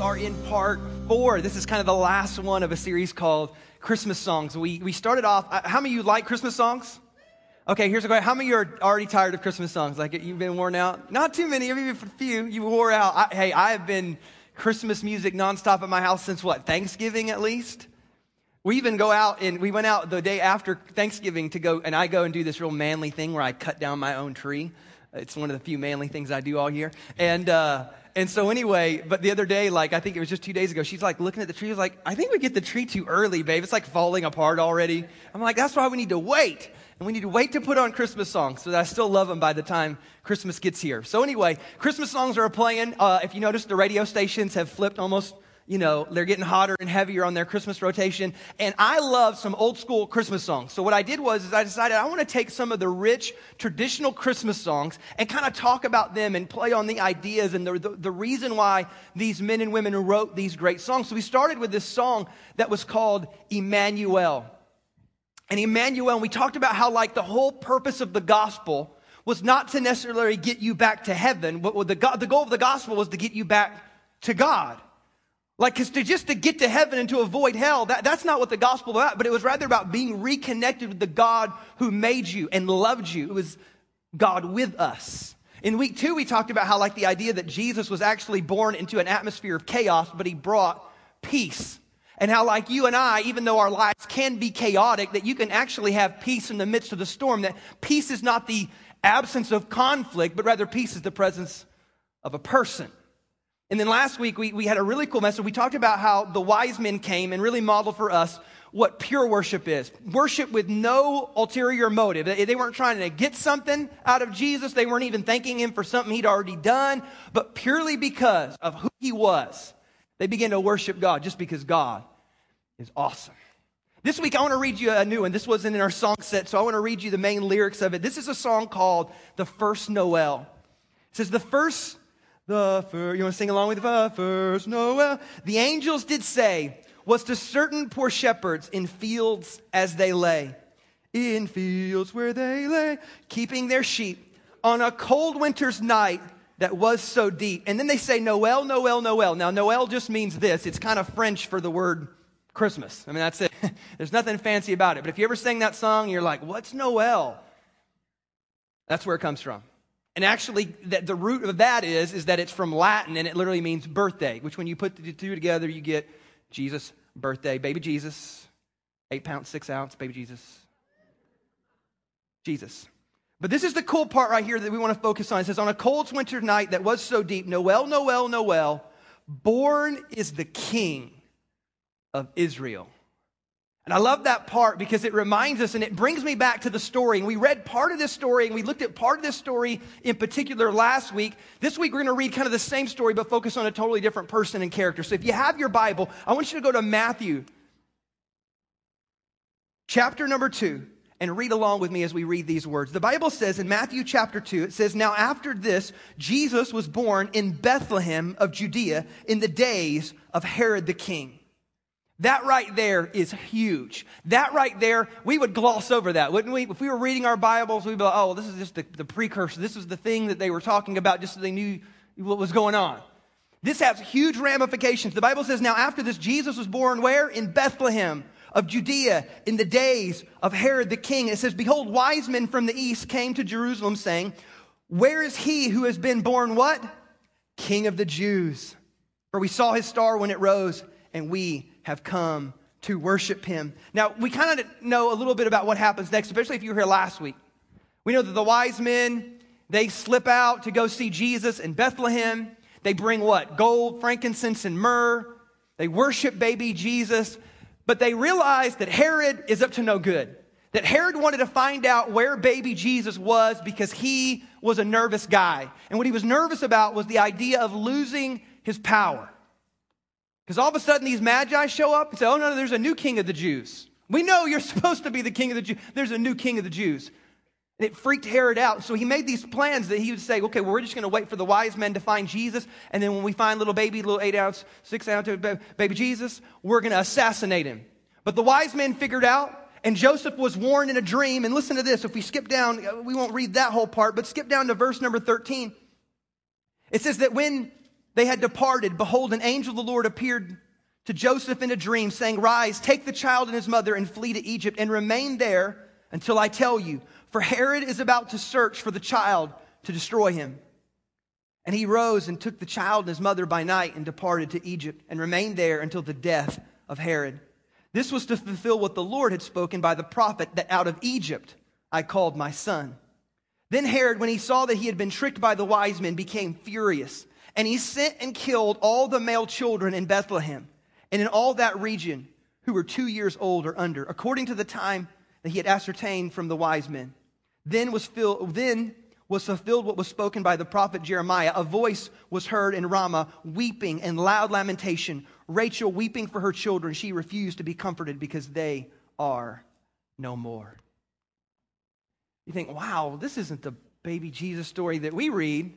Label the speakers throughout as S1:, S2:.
S1: are in part four. This is kind of the last one of a series called Christmas Songs. We, we started off, uh, how many of you like Christmas songs? Okay, here's a question. How many of you are already tired of Christmas songs? Like you've been worn out? Not too many, maybe a few. You wore out. I, hey, I have been Christmas music nonstop at my house since what? Thanksgiving at least? We even go out and we went out the day after Thanksgiving to go, and I go and do this real manly thing where I cut down my own tree. It's one of the few manly things I do all year. And, uh, and so anyway, but the other day, like I think it was just two days ago, she's like looking at the tree. She's like, I think we get the tree too early, babe. It's like falling apart already. I'm like, that's why we need to wait. And we need to wait to put on Christmas songs so that I still love them by the time Christmas gets here. So anyway, Christmas songs are playing. Uh, if you notice, the radio stations have flipped almost you know, they're getting hotter and heavier on their Christmas rotation. And I love some old school Christmas songs. So what I did was is I decided I want to take some of the rich traditional Christmas songs and kind of talk about them and play on the ideas and the, the, the reason why these men and women wrote these great songs. So we started with this song that was called Emmanuel. And Emmanuel, we talked about how like the whole purpose of the gospel was not to necessarily get you back to heaven, but the, the goal of the gospel was to get you back to God. Like, because to just to get to heaven and to avoid hell, that, that's not what the gospel about, but it was rather about being reconnected with the God who made you and loved you. It was God with us. In week two, we talked about how, like, the idea that Jesus was actually born into an atmosphere of chaos, but he brought peace. And how, like you and I, even though our lives can be chaotic, that you can actually have peace in the midst of the storm. That peace is not the absence of conflict, but rather peace is the presence of a person. And then last week, we, we had a really cool message. We talked about how the wise men came and really modeled for us what pure worship is worship with no ulterior motive. They, they weren't trying to get something out of Jesus, they weren't even thanking him for something he'd already done, but purely because of who he was. They began to worship God just because God is awesome. This week, I want to read you a new one. This wasn't in our song set, so I want to read you the main lyrics of it. This is a song called The First Noel. It says, The first the first, you want to sing along with the first Noel? The angels did say, was to certain poor shepherds in fields as they lay, in fields where they lay, keeping their sheep on a cold winter's night that was so deep. And then they say, Noel, Noel, Noel. Now, Noel just means this. It's kind of French for the word Christmas. I mean, that's it. There's nothing fancy about it. But if you ever sing that song, you're like, what's Noel? That's where it comes from. And actually, the, the root of that is, is that it's from Latin and it literally means birthday, which when you put the two together, you get Jesus' birthday, baby Jesus, eight pounds, six ounce, baby Jesus. Jesus. But this is the cool part right here that we want to focus on. It says, On a cold winter night that was so deep, Noel, Noel, Noel, born is the King of Israel. And I love that part because it reminds us and it brings me back to the story. And we read part of this story and we looked at part of this story in particular last week. This week we're going to read kind of the same story but focus on a totally different person and character. So if you have your Bible, I want you to go to Matthew chapter number 2 and read along with me as we read these words. The Bible says in Matthew chapter 2, it says, Now after this, Jesus was born in Bethlehem of Judea in the days of Herod the king. That right there is huge. That right there, we would gloss over that, wouldn't we? If we were reading our Bibles, we'd be like, oh, well, this is just the, the precursor. This is the thing that they were talking about just so they knew what was going on. This has huge ramifications. The Bible says, now after this, Jesus was born where? In Bethlehem of Judea in the days of Herod the king. It says, behold, wise men from the east came to Jerusalem saying, where is he who has been born what? King of the Jews. For we saw his star when it rose and we have come to worship him. Now, we kind of know a little bit about what happens next, especially if you were here last week. We know that the wise men, they slip out to go see Jesus in Bethlehem. They bring what? Gold, frankincense, and myrrh. They worship baby Jesus, but they realize that Herod is up to no good. That Herod wanted to find out where baby Jesus was because he was a nervous guy. And what he was nervous about was the idea of losing his power. Because all of a sudden these magi show up and say, oh, no, no, there's a new king of the Jews. We know you're supposed to be the king of the Jews. There's a new king of the Jews. And it freaked Herod out. So he made these plans that he would say, okay, well, we're just going to wait for the wise men to find Jesus. And then when we find little baby, little eight ounce, six ounce baby Jesus, we're going to assassinate him. But the wise men figured out, and Joseph was warned in a dream. And listen to this. If we skip down, we won't read that whole part, but skip down to verse number 13. It says that when they had departed, behold, an angel of the Lord appeared to Joseph in a dream, saying, Rise, take the child and his mother and flee to Egypt and remain there until I tell you. For Herod is about to search for the child to destroy him. And he rose and took the child and his mother by night and departed to Egypt and remained there until the death of Herod. This was to fulfill what the Lord had spoken by the prophet that out of Egypt I called my son. Then Herod, when he saw that he had been tricked by the wise men, became furious. And he sent and killed all the male children in Bethlehem and in all that region who were two years old or under, according to the time that he had ascertained from the wise men. Then was, filled, then was fulfilled what was spoken by the prophet Jeremiah. A voice was heard in Ramah, weeping and loud lamentation. Rachel weeping for her children. She refused to be comforted because they are no more. You think, wow, this isn't the baby Jesus story that we read.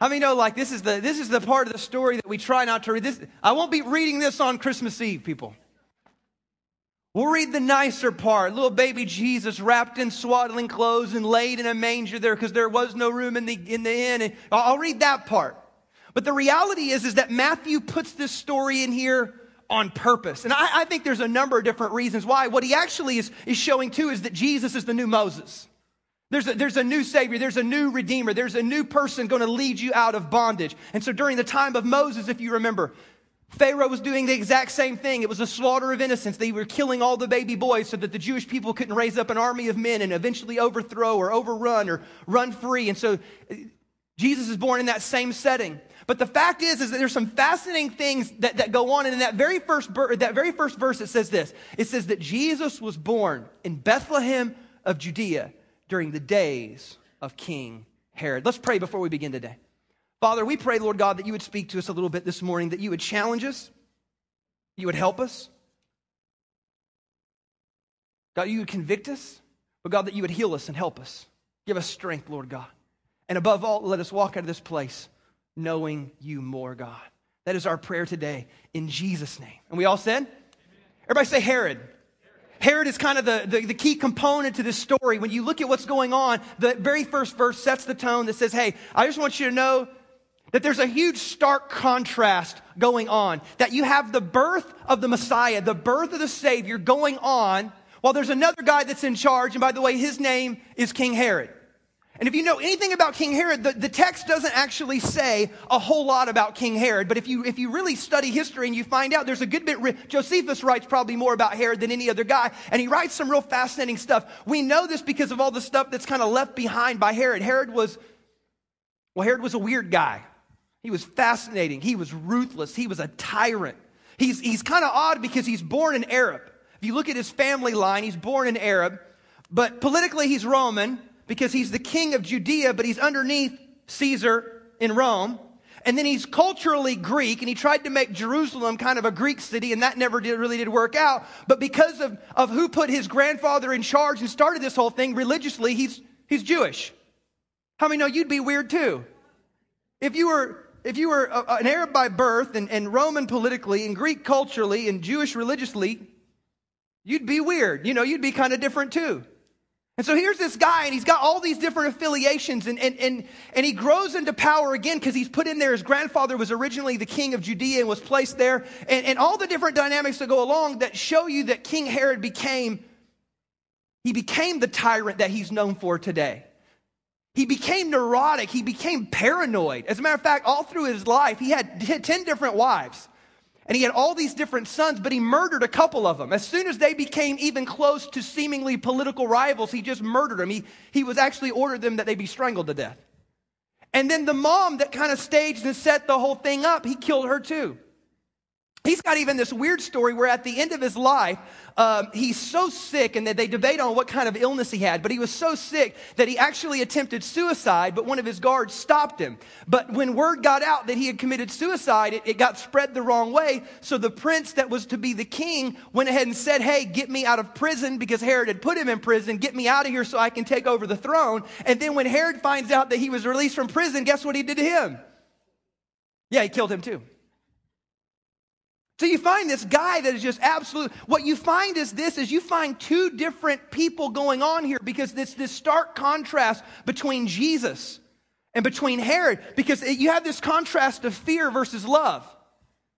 S1: How many know like this is the this is the part of the story that we try not to read this I won't be reading this on Christmas Eve, people. We'll read the nicer part. Little baby Jesus wrapped in swaddling clothes and laid in a manger there because there was no room in the, in the inn. And I'll read that part. But the reality is, is that Matthew puts this story in here on purpose. And I, I think there's a number of different reasons why. What he actually is, is showing too is that Jesus is the new Moses. There's a, there's a new Savior, there's a new Redeemer, there's a new person going to lead you out of bondage. And so during the time of Moses, if you remember, Pharaoh was doing the exact same thing. It was a slaughter of innocents. They were killing all the baby boys so that the Jewish people couldn't raise up an army of men and eventually overthrow or overrun or run free. And so uh, Jesus is born in that same setting. But the fact is, is that there's some fascinating things that, that go on. And in that very, first, that very first verse, it says this. It says that Jesus was born in Bethlehem of Judea during the days of King Herod. Let's pray before we begin today. Father, we pray, Lord God, that you would speak to us a little bit this morning, that you would challenge us, you would help us. God, you would convict us, but God, that you would heal us and help us. Give us strength, Lord God. And above all, let us walk out of this place knowing you more, God. That is our prayer today in Jesus' name. And we all said, everybody say Herod. Herod is kind of the, the, the, key component to this story. When you look at what's going on, the very first verse sets the tone that says, Hey, I just want you to know that there's a huge stark contrast going on. That you have the birth of the Messiah, the birth of the Savior going on, while there's another guy that's in charge. And by the way, his name is King Herod. And if you know anything about King Herod, the, the text doesn't actually say a whole lot about King Herod. But if you, if you really study history and you find out there's a good bit, Josephus writes probably more about Herod than any other guy. And he writes some real fascinating stuff. We know this because of all the stuff that's kind of left behind by Herod. Herod was, well, Herod was a weird guy. He was fascinating. He was ruthless. He was a tyrant. He's, he's kind of odd because he's born an Arab. If you look at his family line, he's born an Arab. But politically, he's Roman because he's the king of Judea, but he's underneath Caesar in Rome. And then he's culturally Greek, and he tried to make Jerusalem kind of a Greek city, and that never did, really did work out. But because of, of who put his grandfather in charge and started this whole thing religiously, he's, he's Jewish. How many know you'd be weird too? If you were, if you were a, an Arab by birth and, and Roman politically and Greek culturally and Jewish religiously, you'd be weird. You know, you'd be kind of different too. And so here's this guy, and he's got all these different affiliations, and, and, and, and he grows into power again because he's put in there. His grandfather was originally the king of Judea and was placed there, and, and all the different dynamics that go along that show you that King Herod became, he became the tyrant that he's known for today. He became neurotic, he became paranoid. As a matter of fact, all through his life, he had 10 different wives. And he had all these different sons, but he murdered a couple of them. As soon as they became even close to seemingly political rivals, he just murdered them. He, he was actually ordered them that they be strangled to death. And then the mom that kind of staged and set the whole thing up, he killed her too. He's got even this weird story where at the end of his life, um, he's so sick, and they debate on what kind of illness he had, but he was so sick that he actually attempted suicide, but one of his guards stopped him. But when word got out that he had committed suicide, it, it got spread the wrong way. So the prince that was to be the king went ahead and said, Hey, get me out of prison because Herod had put him in prison. Get me out of here so I can take over the throne. And then when Herod finds out that he was released from prison, guess what he did to him? Yeah, he killed him too. So you find this guy that is just absolute. What you find is this: is you find two different people going on here because this this stark contrast between Jesus and between Herod because you have this contrast of fear versus love.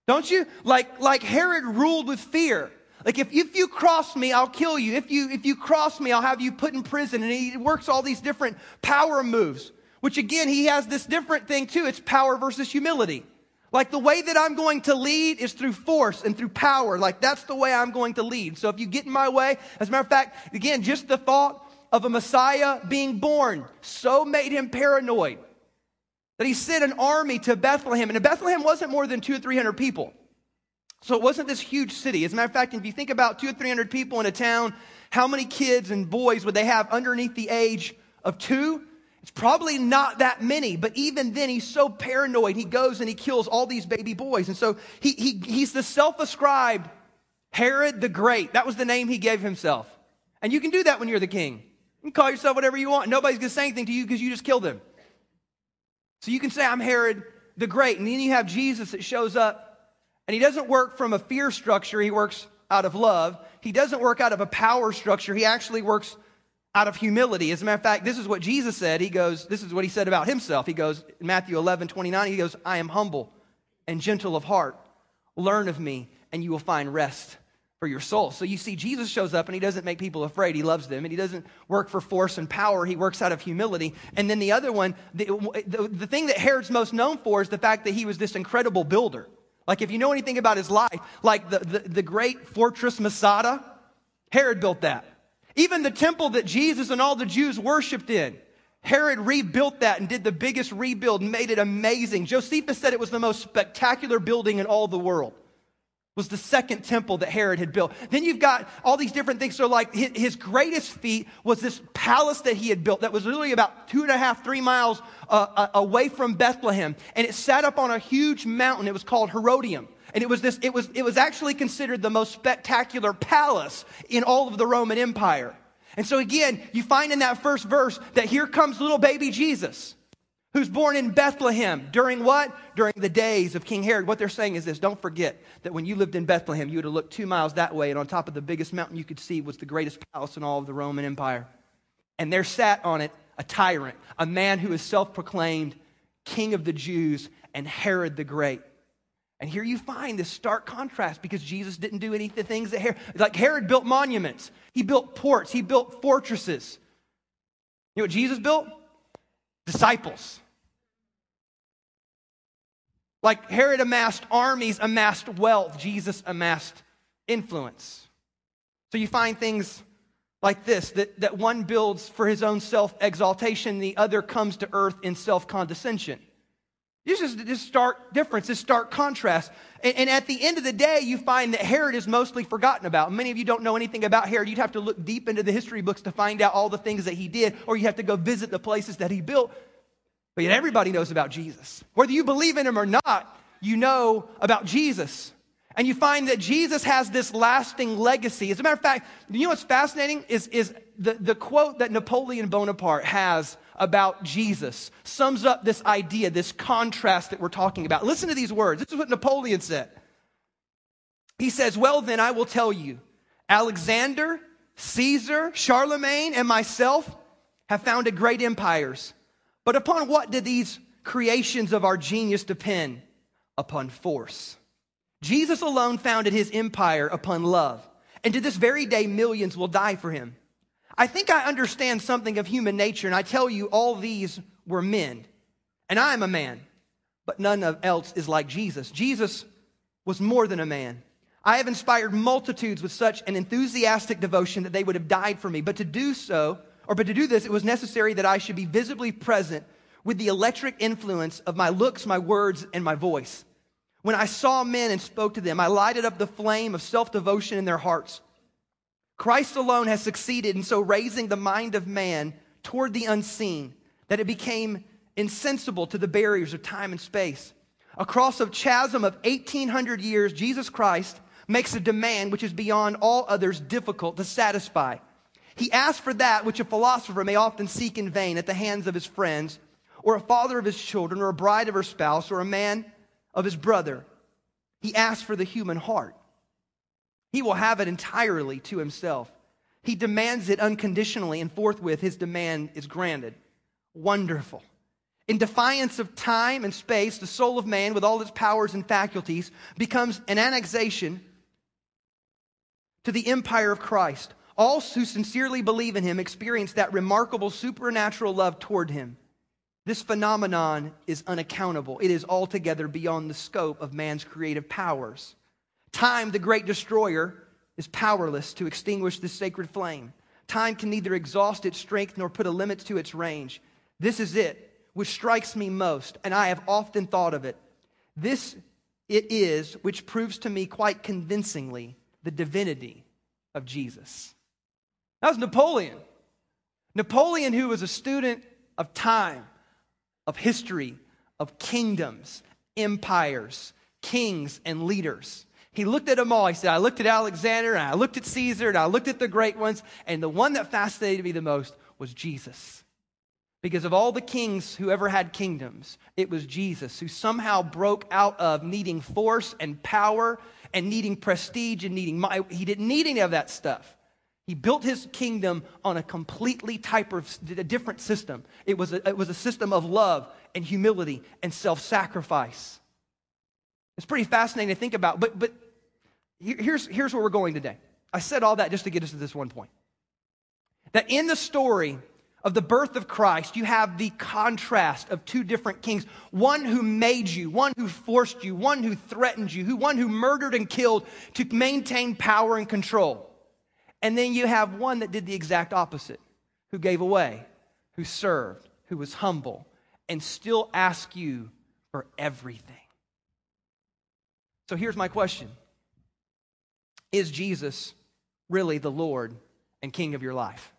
S1: Don't you? Like, like Herod ruled with fear. Like if, if you cross me, I'll kill you. If you, if you cross me, I'll have you put in prison. And he works all these different power moves, which again, he has this different thing too. It's power versus humility. Like the way that I'm going to lead is through force and through power. Like that's the way I'm going to lead. So if you get in my way, as a matter of fact, again, just the thought of a Messiah being born so made him paranoid that he sent an army to Bethlehem. And Bethlehem wasn't more than two or three hundred people. So it wasn't this huge city. As a matter of fact, if you think about two or three hundred people in a town, how many kids and boys would they have underneath the age of two? It's probably not that many, but even then, he's so paranoid. He goes and he kills all these baby boys. And so he, he, he's the self ascribed Herod the Great. That was the name he gave himself. And you can do that when you're the king. You can call yourself whatever you want. Nobody's going to say anything to you because you just killed him. So you can say, I'm Herod the Great. And then you have Jesus that shows up, and he doesn't work from a fear structure, he works out of love. He doesn't work out of a power structure, he actually works out of humility. As a matter of fact, this is what Jesus said. He goes, This is what he said about himself. He goes, in Matthew 11, 29, he goes, I am humble and gentle of heart. Learn of me, and you will find rest for your soul. So you see, Jesus shows up and he doesn't make people afraid. He loves them and he doesn't work for force and power. He works out of humility. And then the other one, the, the, the, thing that Herod's most known for is the fact that he was this incredible builder. Like, if you know anything about his life, like the, the, the great fortress Masada, Herod built that. Even the temple that Jesus and all the Jews worshiped in, Herod rebuilt that and did the biggest rebuild and made it amazing. Josephus said it was the most spectacular building in all the world. Was the second temple that Herod had built. Then you've got all these different things. So, like, his greatest feat was this palace that he had built that was literally about two and a half, three miles uh, uh away from Bethlehem. And it sat up on a huge mountain. It was called Herodium. And it was this, it was, it was actually considered the most spectacular palace in all of the Roman Empire. And so again, you find in that first verse that here comes little baby Jesus, who's born in Bethlehem during what? During the days of King Herod. What they're saying is this don't forget that when you lived in Bethlehem, you would have looked two miles that way, and on top of the biggest mountain you could see was the greatest palace in all of the Roman Empire. And there sat on it a tyrant, a man who is self proclaimed king of the Jews and Herod the Great. And here you find this stark contrast because Jesus didn't do any of the things that Herod, like Herod built monuments, he built ports, he built fortresses. You know what Jesus built? Disciples. Like Herod amassed armies, amassed wealth, Jesus amassed influence. So you find things like this that, that one builds for his own self exaltation, the other comes to earth in self condescension. This is this stark difference, this stark contrast. And, and, at the end of the day, you find that Herod is mostly forgotten about. Many of you don't know anything about Herod. You'd have to look deep into the history books to find out all the things that he did, or you have to go visit the places that he built. But yet everybody knows about Jesus. Whether you believe in him or not, you know about Jesus. And you find that Jesus has this lasting legacy. As a matter of fact, you know what's fascinating is, is the, the quote that Napoleon Bonaparte has about Jesus sums up this idea, this contrast that we're talking about. Listen to these words. This is what Napoleon said. He says, Well, then I will tell you, Alexander, Caesar, Charlemagne, and myself have founded great empires. But upon what did these creations of our genius depend? Upon force. Jesus alone founded his empire upon love. And to this very day, millions will die for him. I think I understand something of human nature, and I tell you, all these were men. And I am a man, but none else is like Jesus. Jesus was more than a man. I have inspired multitudes with such an enthusiastic devotion that they would have died for me. But to do so, or but to do this, it was necessary that I should be visibly present with the electric influence of my looks, my words, and my voice. When I saw men and spoke to them, I lighted up the flame of self devotion in their hearts. Christ alone has succeeded in so raising the mind of man toward the unseen that it became insensible to the barriers of time and space. Across a chasm of 1800 years, Jesus Christ makes a demand which is beyond all others difficult to satisfy. He asks for that which a philosopher may often seek in vain at the hands of his friends, or a father of his children, or a bride of her spouse, or a man of his brother. He asks for the human heart. He will have it entirely to himself. He demands it unconditionally, and forthwith his demand is granted. Wonderful. In defiance of time and space, the soul of man, with all its powers and faculties, becomes an annexation to the empire of Christ. All who sincerely believe in him experience that remarkable supernatural love toward him. This phenomenon is unaccountable. It is altogether beyond the scope of man's creative powers. Time, the great destroyer, is powerless to extinguish this sacred flame. Time can neither exhaust its strength nor put a limit to its range. This is it, which strikes me most, and I have often thought of it. This it is which proves to me quite convincingly the divinity of Jesus. That was Napoleon. Napoleon, who was a student of time, of history, of kingdoms, empires, kings, and leaders. He looked at them all. He said, I looked at Alexander, and I looked at Caesar, and I looked at the great ones, and the one that fascinated me the most was Jesus. Because of all the kings who ever had kingdoms, it was Jesus who somehow broke out of needing force and power and needing prestige and needing. Might. He didn't need any of that stuff. He built his kingdom on a completely type of a different system. It was a, it was a system of love and humility and self sacrifice. It's pretty fascinating to think about. But, but here's, here's where we're going today. I said all that just to get us to this one point. That in the story of the birth of Christ, you have the contrast of two different kings one who made you, one who forced you, one who threatened you, who, one who murdered and killed to maintain power and control. And then you have one that did the exact opposite, who gave away, who served, who was humble, and still ask you for everything. So here's my question is Jesus really the Lord and King of your life?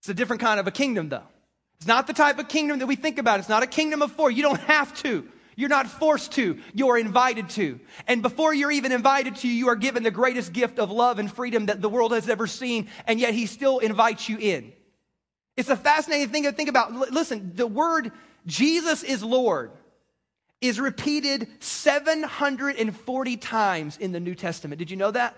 S1: It's a different kind of a kingdom, though. It's not the type of kingdom that we think about. It's not a kingdom of four. You don't have to. You're not forced to, you're invited to. And before you're even invited to, you are given the greatest gift of love and freedom that the world has ever seen, and yet He still invites you in. It's a fascinating thing to think about. Listen, the word Jesus is Lord is repeated 740 times in the New Testament. Did you know that?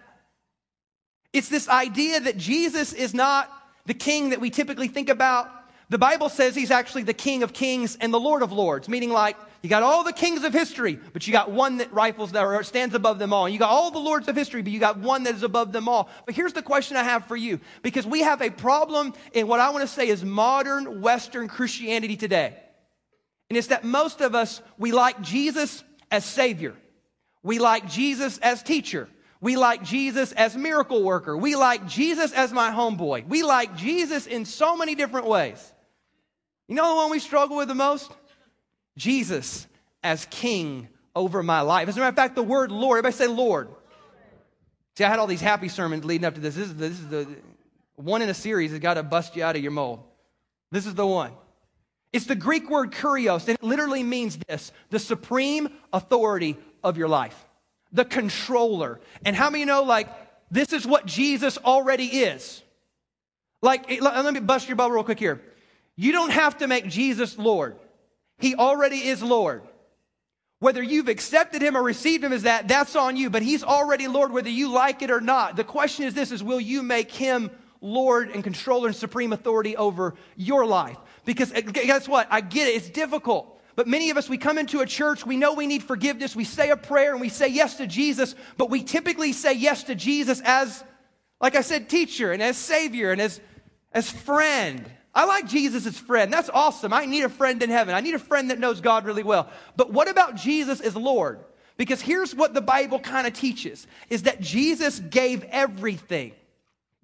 S1: It's this idea that Jesus is not the king that we typically think about. The Bible says he's actually the king of kings and the lord of lords, meaning like you got all the kings of history, but you got one that rifles that or stands above them all. You got all the lords of history, but you got one that is above them all. But here's the question I have for you because we have a problem in what I want to say is modern Western Christianity today. And it's that most of us, we like Jesus as Savior. We like Jesus as teacher. We like Jesus as miracle worker. We like Jesus as my homeboy. We like Jesus in so many different ways. You know the one we struggle with the most? Jesus as King over my life. As a matter of fact, the word Lord, everybody say Lord. See, I had all these happy sermons leading up to this. This is the, this is the one in a series that's got to bust you out of your mold. This is the one. It's the Greek word kurios, and it literally means this the supreme authority of your life, the controller. And how many know, like, this is what Jesus already is? Like, let me bust your bubble real quick here. You don't have to make Jesus Lord, He already is Lord. Whether you've accepted him or received him as that, that's on you. But he's already Lord, whether you like it or not. The question is this is will you make him Lord and controller and supreme authority over your life? Because uh, guess what? I get it, it's difficult. But many of us, we come into a church, we know we need forgiveness, we say a prayer and we say yes to Jesus, but we typically say yes to Jesus as, like I said, teacher and as savior and as, as friend. I like Jesus as friend. That's awesome. I need a friend in heaven. I need a friend that knows God really well. But what about Jesus as Lord? Because here's what the Bible kind of teaches is that Jesus gave everything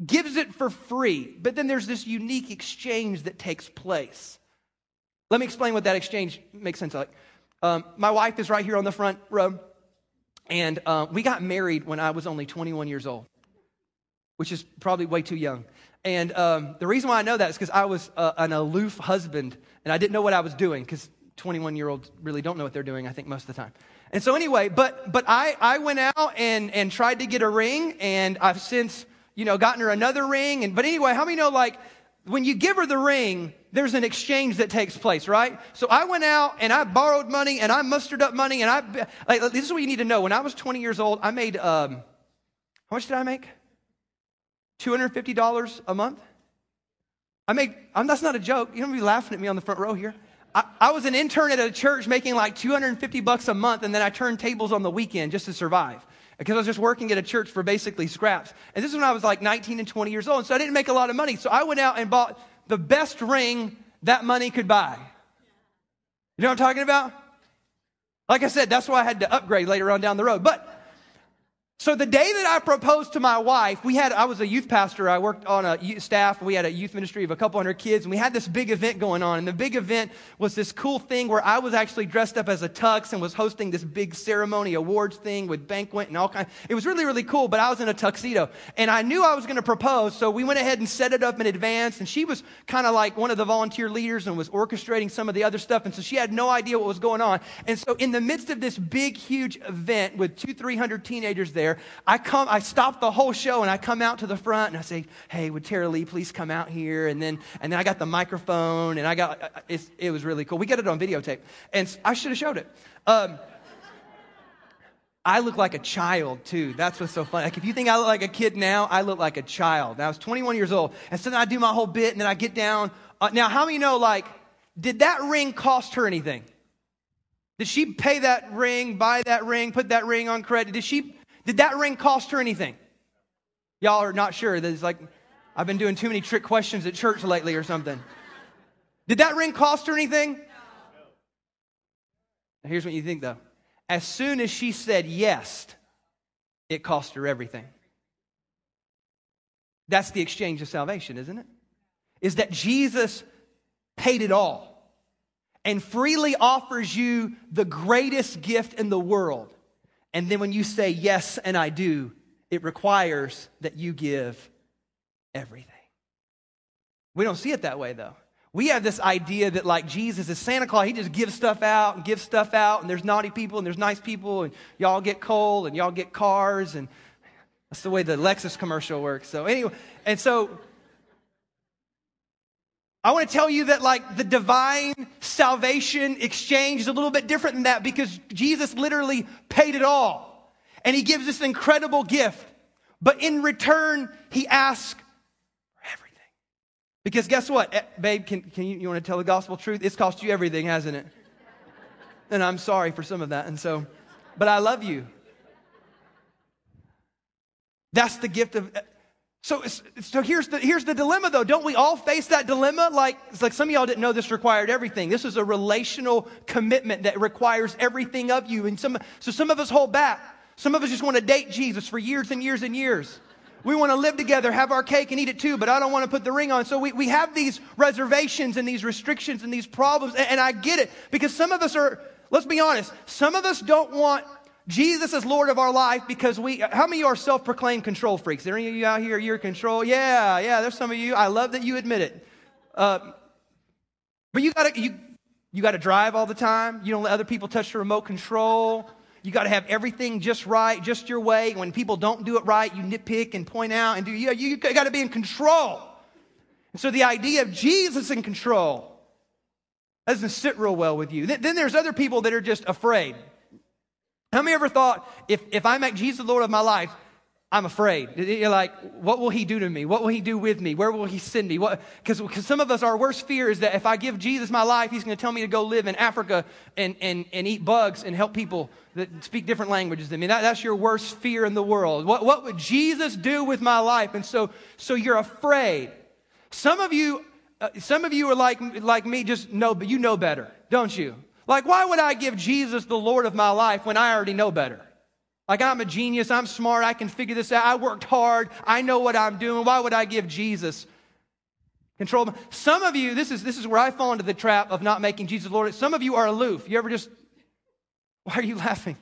S1: gives it for free, but then there's this unique exchange that takes place. Let me explain what that exchange makes sense like. Um, my wife is right here on the front row, and uh, we got married when I was only 21 years old, which is probably way too young. And um, the reason why I know that is because I was uh, an aloof husband, and I didn't know what I was doing because 21 year olds really don't know what they're doing, I think, most of the time. And so, anyway, but, but I, I went out and, and tried to get a ring, and I've since you know, gotten her another ring. And, but anyway, how many know, like, when you give her the ring, there's an exchange that takes place, right? So I went out and I borrowed money and I mustered up money and I, like, this is what you need to know. When I was 20 years old, I made, um, how much did I make? $250 a month. I made, I'm, that's not a joke. You don't be laughing at me on the front row here. I, I was an intern at a church making like 250 bucks a month, and then I turned tables on the weekend just to survive because I was just working at a church for basically scraps. And this is when I was like 19 and 20 years old, and so I didn't make a lot of money. So I went out and bought the best ring that money could buy. You know what I'm talking about? Like I said, that's why I had to upgrade later on down the road. But so the day that I proposed to my wife, we had I was a youth pastor. I worked on a staff. We had a youth ministry of a couple hundred kids, and we had this big event going on. And the big event was this cool thing where I was actually dressed up as a tux and was hosting this big ceremony awards thing with banquet and all kind. It was really really cool. But I was in a tuxedo, and I knew I was going to propose, so we went ahead and set it up in advance. And she was kind of like one of the volunteer leaders and was orchestrating some of the other stuff, and so she had no idea what was going on. And so in the midst of this big huge event with two three hundred teenagers there there. I come, I stop the whole show and I come out to the front and I say, "Hey, would Tara Lee please come out here?" And then, and then I got the microphone and I got, uh, it was really cool. We got it on videotape, and I should have showed it. Um, I look like a child too. That's what's so funny. Like if you think I look like a kid now, I look like a child. Now I was 21 years old, and so then I do my whole bit, and then I get down. Uh, now, how many know? Like, did that ring cost her anything? Did she pay that ring, buy that ring, put that ring on credit? Did she did that ring cost her anything? Y'all are not sure. There's like, I've been doing too many trick questions at church lately or something. Did that ring cost her anything? Now here's what you think though. As soon as she said yes, it cost her everything. That's the exchange of salvation, isn't it? Is that Jesus paid it all and freely offers you the greatest gift in the world and then when you say, yes, and I do, it requires that you give everything. We don't see it that way, though. We have this idea that, like Jesus is Santa Claus, he just gives stuff out and gives stuff out, and there's naughty people and there's nice people, and y'all get coal and y'all get cars, and that's the way the Lexus commercial works. So, anyway, and so I want to tell you that, like, the divine salvation exchange is a little bit different than that because Jesus literally paid it all. And he gives this incredible gift. But in return, he asks for everything. Because guess what? Eh, babe, can, can you, you want to tell the gospel truth? It's cost you everything, hasn't it? And I'm sorry for some of that. And so, but I love you. That's the gift of so, so here's, the, here's the dilemma, though. Don't we all face that dilemma? Like, it's like some of y'all didn't know this required everything. This is a relational commitment that requires everything of you. And some, so some of us hold back. Some of us just want to date Jesus for years and years and years. We want to live together, have our cake and eat it too, but I don't want to put the ring on. So we, we have these reservations and these restrictions and these problems. And, and I get it because some of us are, let's be honest, some of us don't want Jesus is Lord of our life because we, how many of you are self proclaimed control freaks? Are there any of you out here, you're control? Yeah, yeah, there's some of you. I love that you admit it. Uh, but you gotta, you, you gotta drive all the time. You don't let other people touch the remote control. You got to have everything just right, just your way. When people don't do it right, you nitpick and point out and do. You, you got to be in control. And so the idea of Jesus in control doesn't sit real well with you. Then there's other people that are just afraid. How many ever thought, if, if I make Jesus the Lord of my life, I'm afraid. You're like, what will he do to me? What will he do with me? Where will he send me? Because some of us, our worst fear is that if I give Jesus my life, he's going to tell me to go live in Africa and, and, and eat bugs and help people that speak different languages than me. That, that's your worst fear in the world. What, what would Jesus do with my life? And so, so you're afraid. Some of you, uh, some of you are like, like me, just know, but you know better, don't you? Like, why would I give Jesus the Lord of my life when I already know better? Like, I'm a genius, I'm smart, I can figure this out, I worked hard, I know what I'm doing. Why would I give Jesus control? Some of you, this is, this is where I fall into the trap of not making Jesus Lord. Some of you are aloof. You ever just, why are you laughing?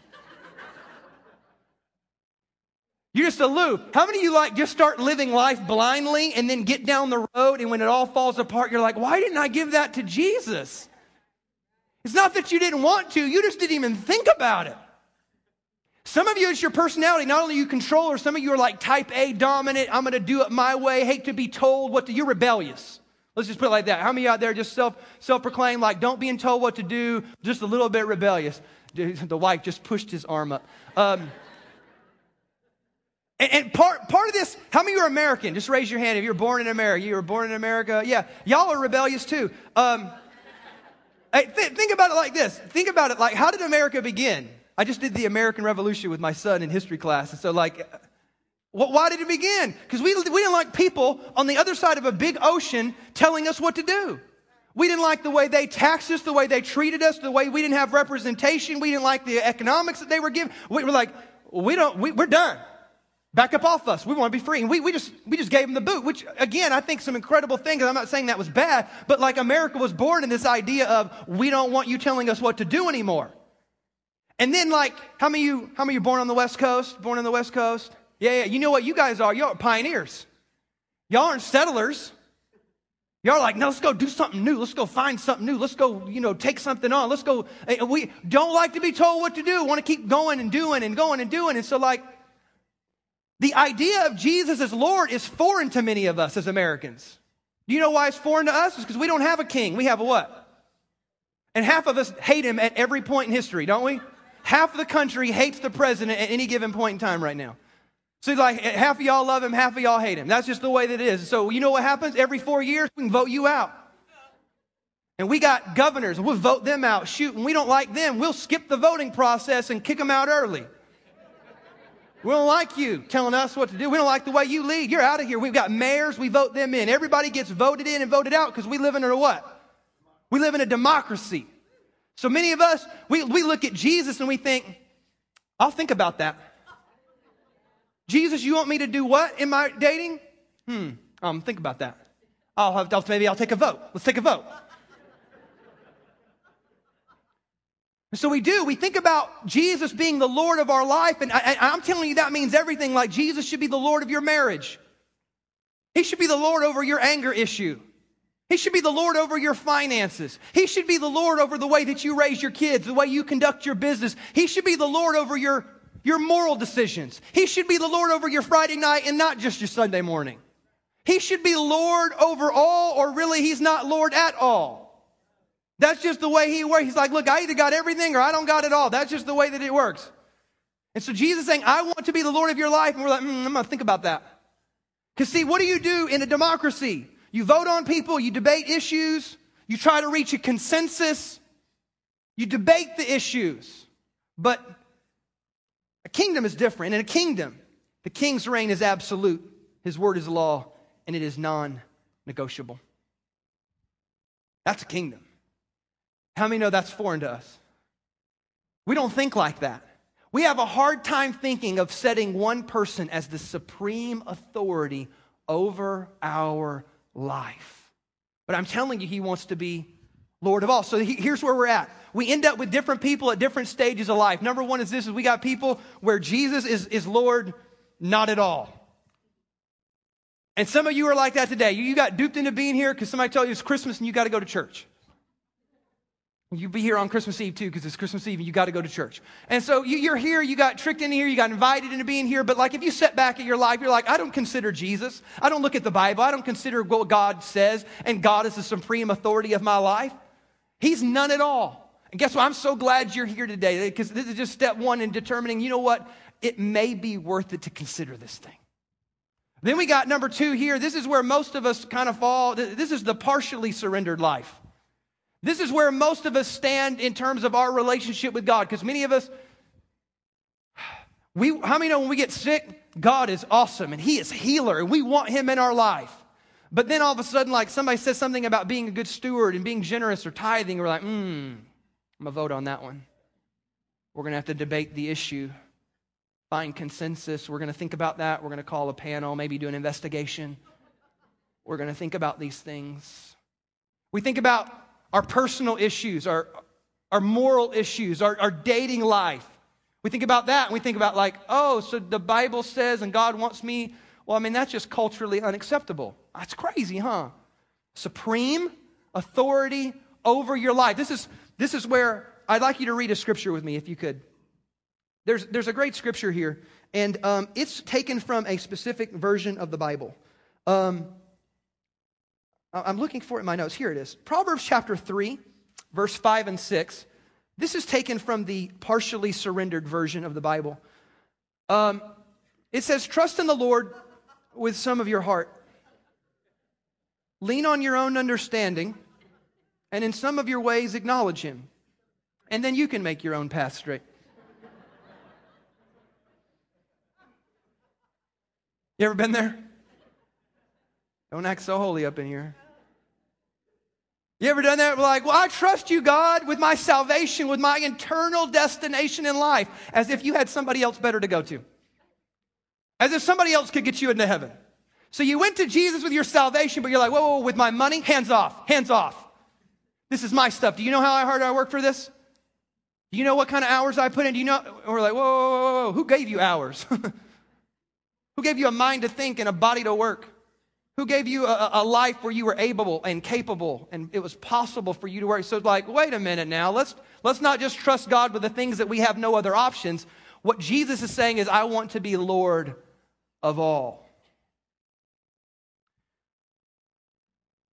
S1: You're just aloof. How many of you like just start living life blindly and then get down the road and when it all falls apart, you're like, why didn't I give that to Jesus? It's not that you didn't want to, you just didn't even think about it. Some of you, it's your personality. Not only you controller, some of you are like type A dominant. I'm going to do it my way. Hate to be told what to. You're rebellious. Let's just put it like that. How many out there just self self proclaim like don't being told what to do, just a little bit rebellious? The wife just pushed his arm up. Um, and, and, part part of this, how many are American? Just raise your hand if you're born in America. You were born in America. Yeah, y'all are rebellious too. Um, Hey, th- think about it like this. Think about it like, how did America begin? I just did the American Revolution with my son in history class. And so, like, why did it begin? Because we, we didn't like people on the other side of a big ocean telling us what to do. We didn't like the way they taxed us, the way they treated us, the way we didn't have representation. We didn't like the economics that they were giving. We were like, we don't, we, we're done. Back up off us. We want to be free. And we, we, just, we just gave them the boot, which, again, I think some incredible things. I'm not saying that was bad, but like America was born in this idea of we don't want you telling us what to do anymore. And then, like, how many you, how many you born on the West Coast? Born on the West Coast? Yeah, yeah. You know what you guys are? Are pioneers. Y'all aren't settlers. Y'all like, no, let's go do something new. Let's go find something new. Let's go, you know, take something on. Let's go. We don't like to be told what to do. Want to keep going and doing and going and doing. And so, like, the idea of Jesus as Lord is foreign to many of us as Americans. Do you know why it's foreign to us? It's because we don't have a king. We have a what? And half of us hate him at every point in history, don't we? Half of the country hates the president at any given point in time right now. So like half of y'all love him, half of y'all hate him. That's just the way that it is. So you know what happens? Every four years, we can vote you out. And we got governors, we'll vote them out. Shoot, and we don't like them, we'll skip the voting process and kick them out early. We don't like you telling us what to do. We don't like the way you lead. You're out of here. We've got mayors, we vote them in. Everybody gets voted in and voted out because we live in a what? We live in a democracy. So many of us, we, we look at Jesus and we think, I'll think about that. Jesus, you want me to do what in my dating? Hmm, um, think about that. I'll have, maybe I'll take a vote. Let's take a vote. So we do. We think about Jesus being the Lord of our life, and I, am telling you that means everything. Like Jesus should be the Lord of your marriage. He should be the Lord over your anger issue. He should be the Lord over your finances. He should be the Lord over the way that you raise your kids, the way you conduct your business. He should be the Lord over your, your moral decisions. He should be the Lord over your Friday night and not just your Sunday morning. He should be Lord over all, or really, He's not Lord at all. That's just the way he works. He's like, look, I either got everything or I don't got it all. That's just the way that it works. And so Jesus saying, I want to be the Lord of your life. And we're like, mm, I'm going to think about that. Because see, what do you do in a democracy? You vote on people, you debate issues, you try to reach a consensus, you debate the issues. But a kingdom is different. In a kingdom, the king's reign is absolute, his word is law, and it is non negotiable. That's a kingdom. How many know that's foreign to us? We don't think like that. We have a hard time thinking of setting one person as the supreme authority over our life. But I'm telling you, he wants to be Lord of all. So here's where we're at. We end up with different people at different stages of life. Number one is this is we got people where Jesus is, is Lord not at all. And some of you are like that today. You, you got duped into being here because somebody told you it's Christmas and you got to go to church. You be here on Christmas Eve too, because it's Christmas Eve and you got to go to church. And so you, are here, you got tricked into here, you got invited into being here. But like if you set back at your life, you're like, I don't consider Jesus. I don't look at the Bible. I don't consider what God says, and God is the supreme authority of my life. He's none at all. And guess what? I'm so glad you're here today because this is just step one in determining, you know what? It may be worth it to consider this thing. Then we got number two here. This is where most of us kind of fall. This is the partially surrendered life. This is where most of us stand in terms of our relationship with God, because many of us, we, how many know when we get sick, God is awesome and He is healer and we want Him in our life. But then all of a sudden, like somebody says something about being a good steward and being generous or tithing, we're like, hmm, I'm gonna vote on that one. We're gonna have to debate the issue, find consensus. We're gonna think about that. We're gonna call a panel, maybe do an investigation. We're gonna think about these things. We think about our personal issues, our, our moral issues, our, our dating life. We think about that and we think about, like, oh, so the Bible says and God wants me. Well, I mean, that's just culturally unacceptable. That's crazy, huh? Supreme authority over your life. This is, this is where I'd like you to read a scripture with me, if you could. There's, there's a great scripture here, and um, it's taken from a specific version of the Bible. Um, I'm looking for it in my notes. Here it is Proverbs chapter 3, verse 5 and 6. This is taken from the partially surrendered version of the Bible. Um, it says, Trust in the Lord with some of your heart. Lean on your own understanding And in some of your ways, acknowledge him. And then you can make your own path straight. You ever been there? Don't act so holy up in here. You ever done that? Like, well, I trust you, God, with my salvation, with my eternal destination in life, as if you had somebody else better to go to. As if somebody else could get you into heaven. So you went to Jesus with your salvation, but you're like, whoa, whoa, whoa with my money, hands off, hands off. This is my stuff. Do you know how hard I work for this? Do you know what kind of hours I put in? Do you know? we're like, whoa, whoa, whoa, whoa. Who gave you hours? Who gave you a mind to think and a body to work? Who gave you a, a, life where you were able and capable and it was possible for you to work? So it's like, wait a minute now. Let's, let's not just trust God with the things that we have no other options. What Jesus is saying is, I want to be Lord of all.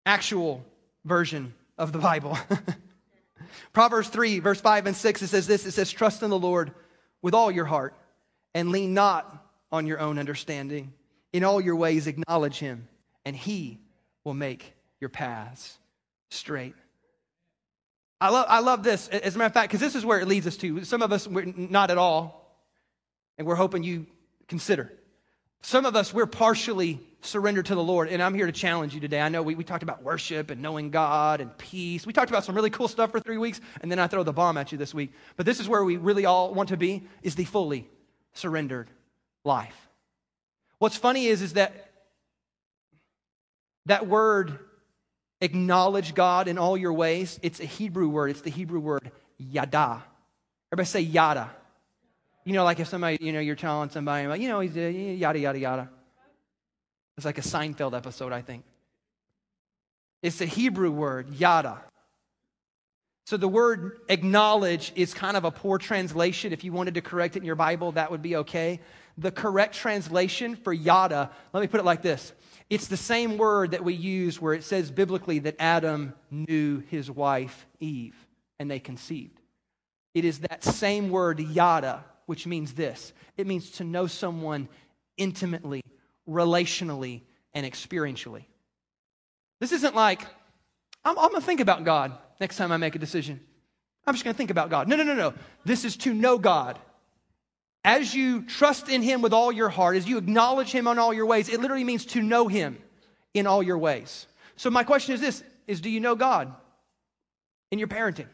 S1: Actual version of the Bible. Proverbs 3, verse 5 and 6, it says this it says, Trust in the Lord with all your heart and lean not on your own understanding. In all your ways, acknowledge him, and he will make your paths straight. I love, I love this, as a matter of fact, because this is where it leads us to. Some of us, we're not at all, and we're hoping you consider. Some of us, we're partially surrendered to the Lord, and I'm here to challenge you today. I know we, we talked about worship and knowing God and peace. We talked about some really cool stuff for three weeks, and then I throw the bomb at you this week. But this is where we really all want to be, is the fully surrendered life. What's funny is, is that that word acknowledge God in all your ways, it's a Hebrew word. It's the Hebrew word yada. Everybody say yada. You know, like if somebody, you know, you're telling somebody, like, you know, he's a yada, yada, yada. It's like a Seinfeld episode, I think. It's a Hebrew word, yada. So the word acknowledge is kind of a poor translation. If you wanted to correct it in your Bible, that would be okay. The correct translation for yada, let me put it like this it's the same word that we use where it says biblically that Adam knew his wife Eve and they conceived. It is that same word yada, which means this it means to know someone intimately, relationally, and experientially. This isn't like, I'm, I'm going to think about God next time I make a decision. I'm just going to think about God. No, no, no, no. This is to know God. As you trust in Him with all your heart, as you acknowledge Him on all your ways, it literally means to know Him in all your ways. So my question is this is do you know God in your parenting?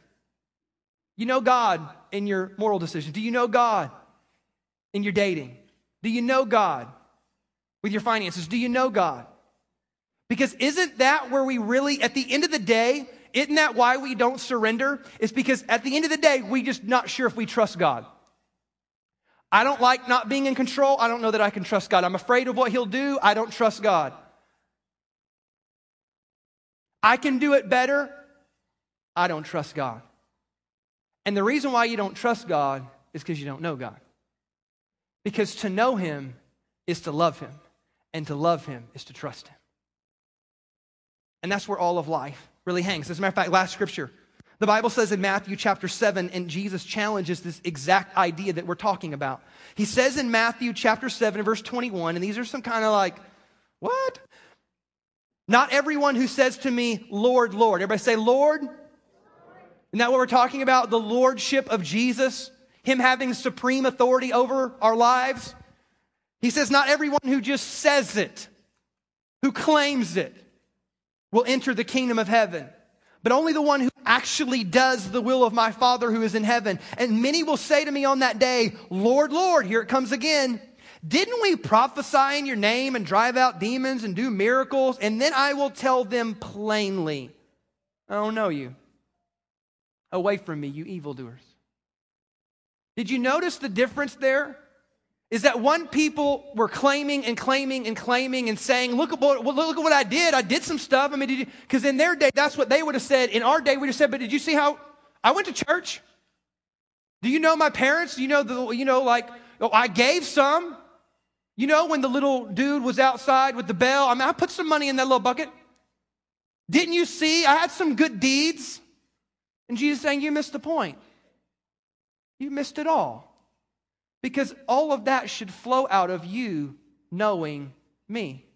S1: You know God in your moral decisions? Do you know God in your dating? Do you know God with your finances? Do you know God? Because isn't that where we really, at the end of the day, isn't that why we don't surrender? It's because at the end of the day, we just not sure if we trust God. I don't like not being in control. I don't know that I can trust God. I'm afraid of what He'll do. I don't trust God. I can do it better. I don't trust God. And the reason why you don't trust God is because you don't know God. Because to know Him is to love Him, and to love Him is to trust Him. And that's where all of life really hangs. As a matter of fact, last scripture. The Bible says in Matthew chapter 7, and Jesus challenges this exact idea that we're talking about. He says in Matthew chapter 7, verse 21, and these are some kind of like, what? Not everyone who says to me, Lord, Lord. Everybody say, Lord. Isn't that what we're talking about? The lordship of Jesus, Him having supreme authority over our lives. He says, not everyone who just says it, who claims it, will enter the kingdom of heaven, but only the one who actually does the will of my Father who is in heaven. And many will say to me on that day, Lord, Lord, here it comes again. Didn't we prophesy in your name and drive out demons and do miracles? And then I will tell them plainly, oh, I don't know you. Away from me, you evildoers. Did you notice the difference there? Is that one people were claiming and claiming and claiming and saying, look at what, look at what I did. I did some stuff. I mean, because in their day, that's what they would have said. In our day, we just said, but did you see how I went to church? Do you know my parents? You know, the, you know, like, oh, I gave some. You know, when the little dude was outside with the bell, I mean, I put some money in that little bucket. Didn't you see? I had some good deeds. And Jesus saying, You missed the point. You missed it all. Because all of that should flow out of you knowing me.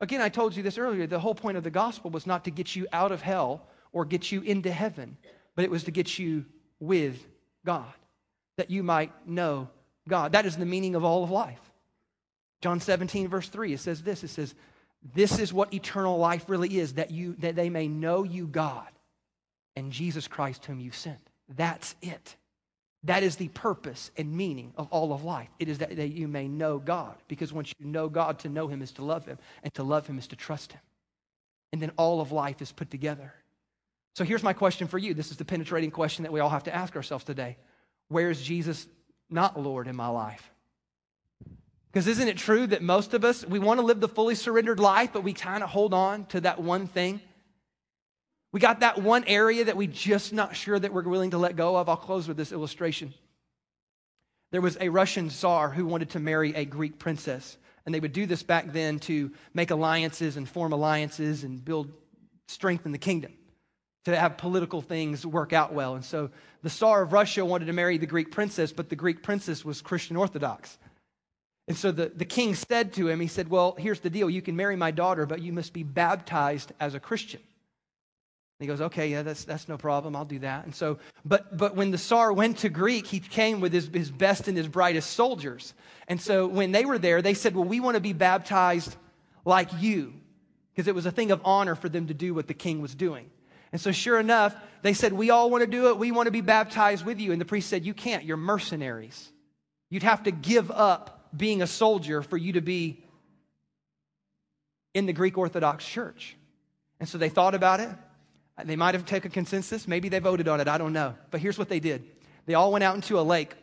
S1: Again, I told you this earlier. The whole point of the gospel was not to get you out of hell or get you into heaven, but it was to get you with God, that you might know God. That is the meaning of all of life. John 17, verse 3, it says this it says, This is what eternal life really is, that, you, that they may know you, God, and Jesus Christ, whom you sent. That's it. That is the purpose and meaning of all of life. It is that, that you may know God, because once you know God, to know Him is to love Him, and to love Him is to trust Him. And then all of life is put together. So here's my question for you. This is the penetrating question that we all have to ask ourselves today. Where is Jesus not Lord in my life? Because isn't it true that most of us, we want to live the fully surrendered life, but we kind of hold on to that one thing? We got that one area that we're just not sure that we're willing to let go of. I'll close with this illustration. There was a Russian czar who wanted to marry a Greek princess. And they would do this back then to make alliances and form alliances and build strength in the kingdom, to have political things work out well. And so the Tsar of Russia wanted to marry the Greek princess, but the Greek princess was Christian Orthodox. And so the, the king said to him, he said, Well, here's the deal. You can marry my daughter, but you must be baptized as a Christian. He goes, Okay, yeah, that's, that's no problem. I'll do that. And so, but, but when the Tsar went to Greek, he came with his, his best and his brightest soldiers. And so when they were there, they said, Well, we want to be baptized like you, because it was a thing of honor for them to do what the king was doing. And so, sure enough, they said, We all want to do it. We want to be baptized with you. And the priest said, You can't. You're mercenaries. You'd have to give up being a soldier for you to be in the Greek Orthodox Church. And so they thought about it. They might have taken consensus. Maybe they voted on it. I don't know. But here's what they did they all went out into a lake,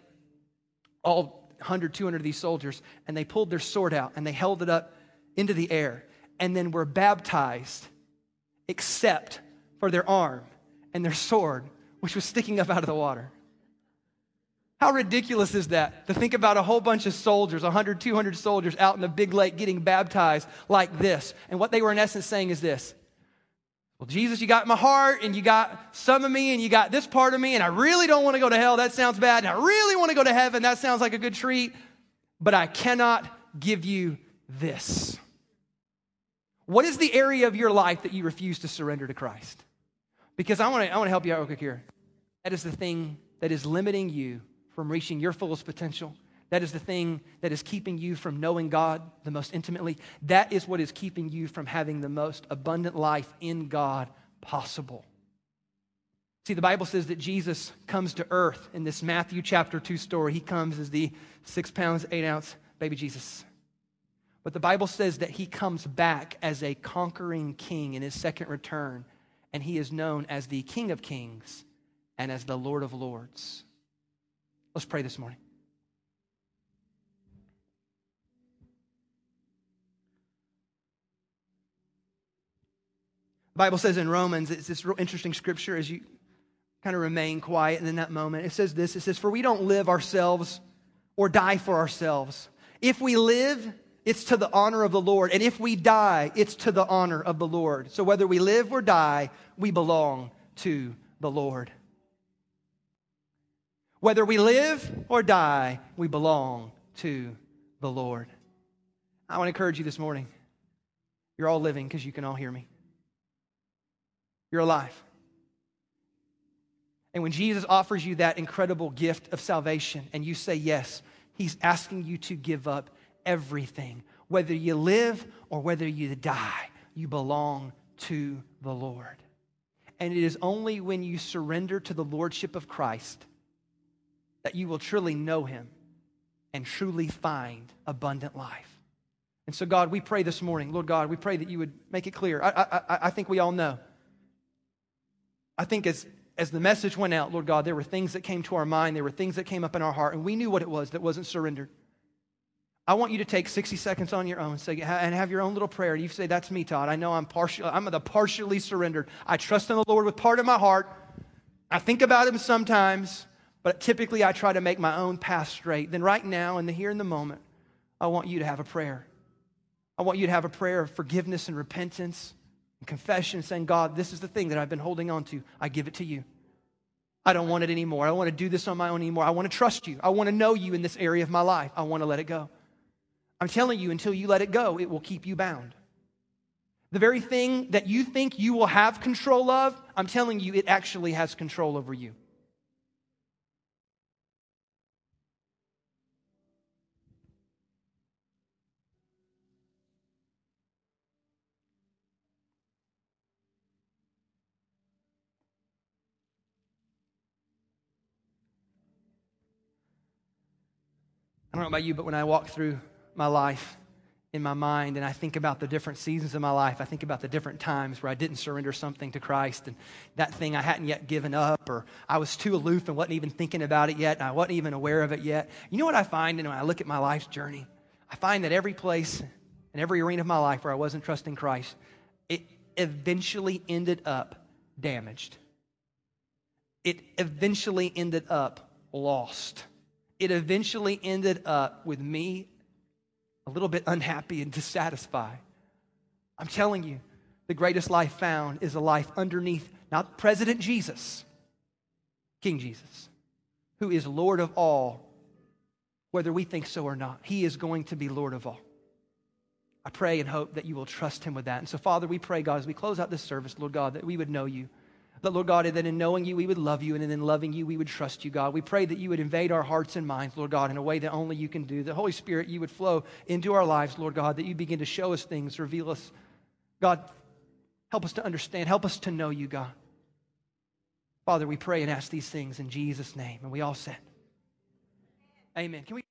S1: all 100, 200 of these soldiers, and they pulled their sword out and they held it up into the air and then were baptized, except for their arm and their sword, which was sticking up out of the water. How ridiculous is that to think about a whole bunch of soldiers, 100, 200 soldiers out in the big lake getting baptized like this? And what they were in essence saying is this Well, Jesus, you got my heart, and you got some of me, and you got this part of me, and I really don't want to go to hell. That sounds bad. And I really want to go to heaven. That sounds like a good treat. But I cannot give you this. What is the area of your life that you refuse to surrender to Christ? Because I want to, I want to help you out real quick here. That is the thing that is limiting you from reaching your fullest potential. That is the thing that is keeping you from knowing God the most intimately. That is what is keeping you from having the most abundant life in God possible. See, the Bible says that Jesus comes to earth in this Matthew chapter 2 story. He comes as the six pounds, eight ounce baby Jesus. But the Bible says that he comes back as a conquering king in his second return, and he is known as the King of Kings and as the Lord of Lords. Let's pray this morning. Bible says in Romans, it's this real interesting scripture as you kind of remain quiet and in that moment. It says this it says, For we don't live ourselves or die for ourselves. If we live, it's to the honor of the Lord. And if we die, it's to the honor of the Lord. So whether we live or die, we belong to the Lord. Whether we live or die, we belong to the Lord. I want to encourage you this morning. You're all living because you can all hear me. You're alive. And when Jesus offers you that incredible gift of salvation and you say yes, he's asking you to give up everything. Whether you live or whether you die, you belong to the Lord. And it is only when you surrender to the Lordship of Christ that you will truly know him and truly find abundant life. And so, God, we pray this morning, Lord God, we pray that you would make it clear. I, I, I think we all know. I think as, as the message went out, Lord God, there were things that came to our mind, there were things that came up in our heart, and we knew what it was that wasn't surrendered. I want you to take 60 seconds on your own say, and have your own little prayer. You say, That's me, Todd. I know I'm partial, I'm the partially surrendered. I trust in the Lord with part of my heart. I think about him sometimes but typically I try to make my own path straight. Then, right now, in the here and the moment, I want you to have a prayer. I want you to have a prayer of forgiveness and repentance and confession, saying, God, this is the thing that I've been holding on to. I give it to you. I don't want it anymore. I don't want to do this on my own anymore. I want to trust you. I want to know you in this area of my life. I want to let it go. I'm telling you, until you let it go, it will keep you bound. The very thing that you think you will have control of, I'm telling you, it actually has control over you. I don't know about you, but when I walk through my life in my mind and I think about the different seasons of my life, I think about the different times where I didn't surrender something to Christ and that thing I hadn't yet given up, or I was too aloof and wasn't even thinking about it yet, and I wasn't even aware of it yet. You know what I find when I look at my life's journey? I find that every place and every arena of my life where I wasn't trusting Christ, it eventually ended up damaged. It eventually ended up lost it eventually ended up with me a little bit unhappy and dissatisfied. I'm telling you, the greatest life found is a life underneath not President Jesus, King Jesus, who is Lord of all, whether we think so or not. He is going to be Lord of all. I pray and hope that you will trust him with that. And so, Father, we pray, God, as we close out this service, Lord God, that we would know you. That, Lord God, that in knowing you, we would love you, and in loving you, we would trust you, God. We pray that you would invade our hearts and minds, Lord God, in a way that only you can do. The Holy Spirit, you would flow into our lives, Lord God, that you begin to show us things, reveal us. God, help us to understand, help us to know you, God. Father, we pray and ask these things in Jesus' name. And we all said, Amen. Can we?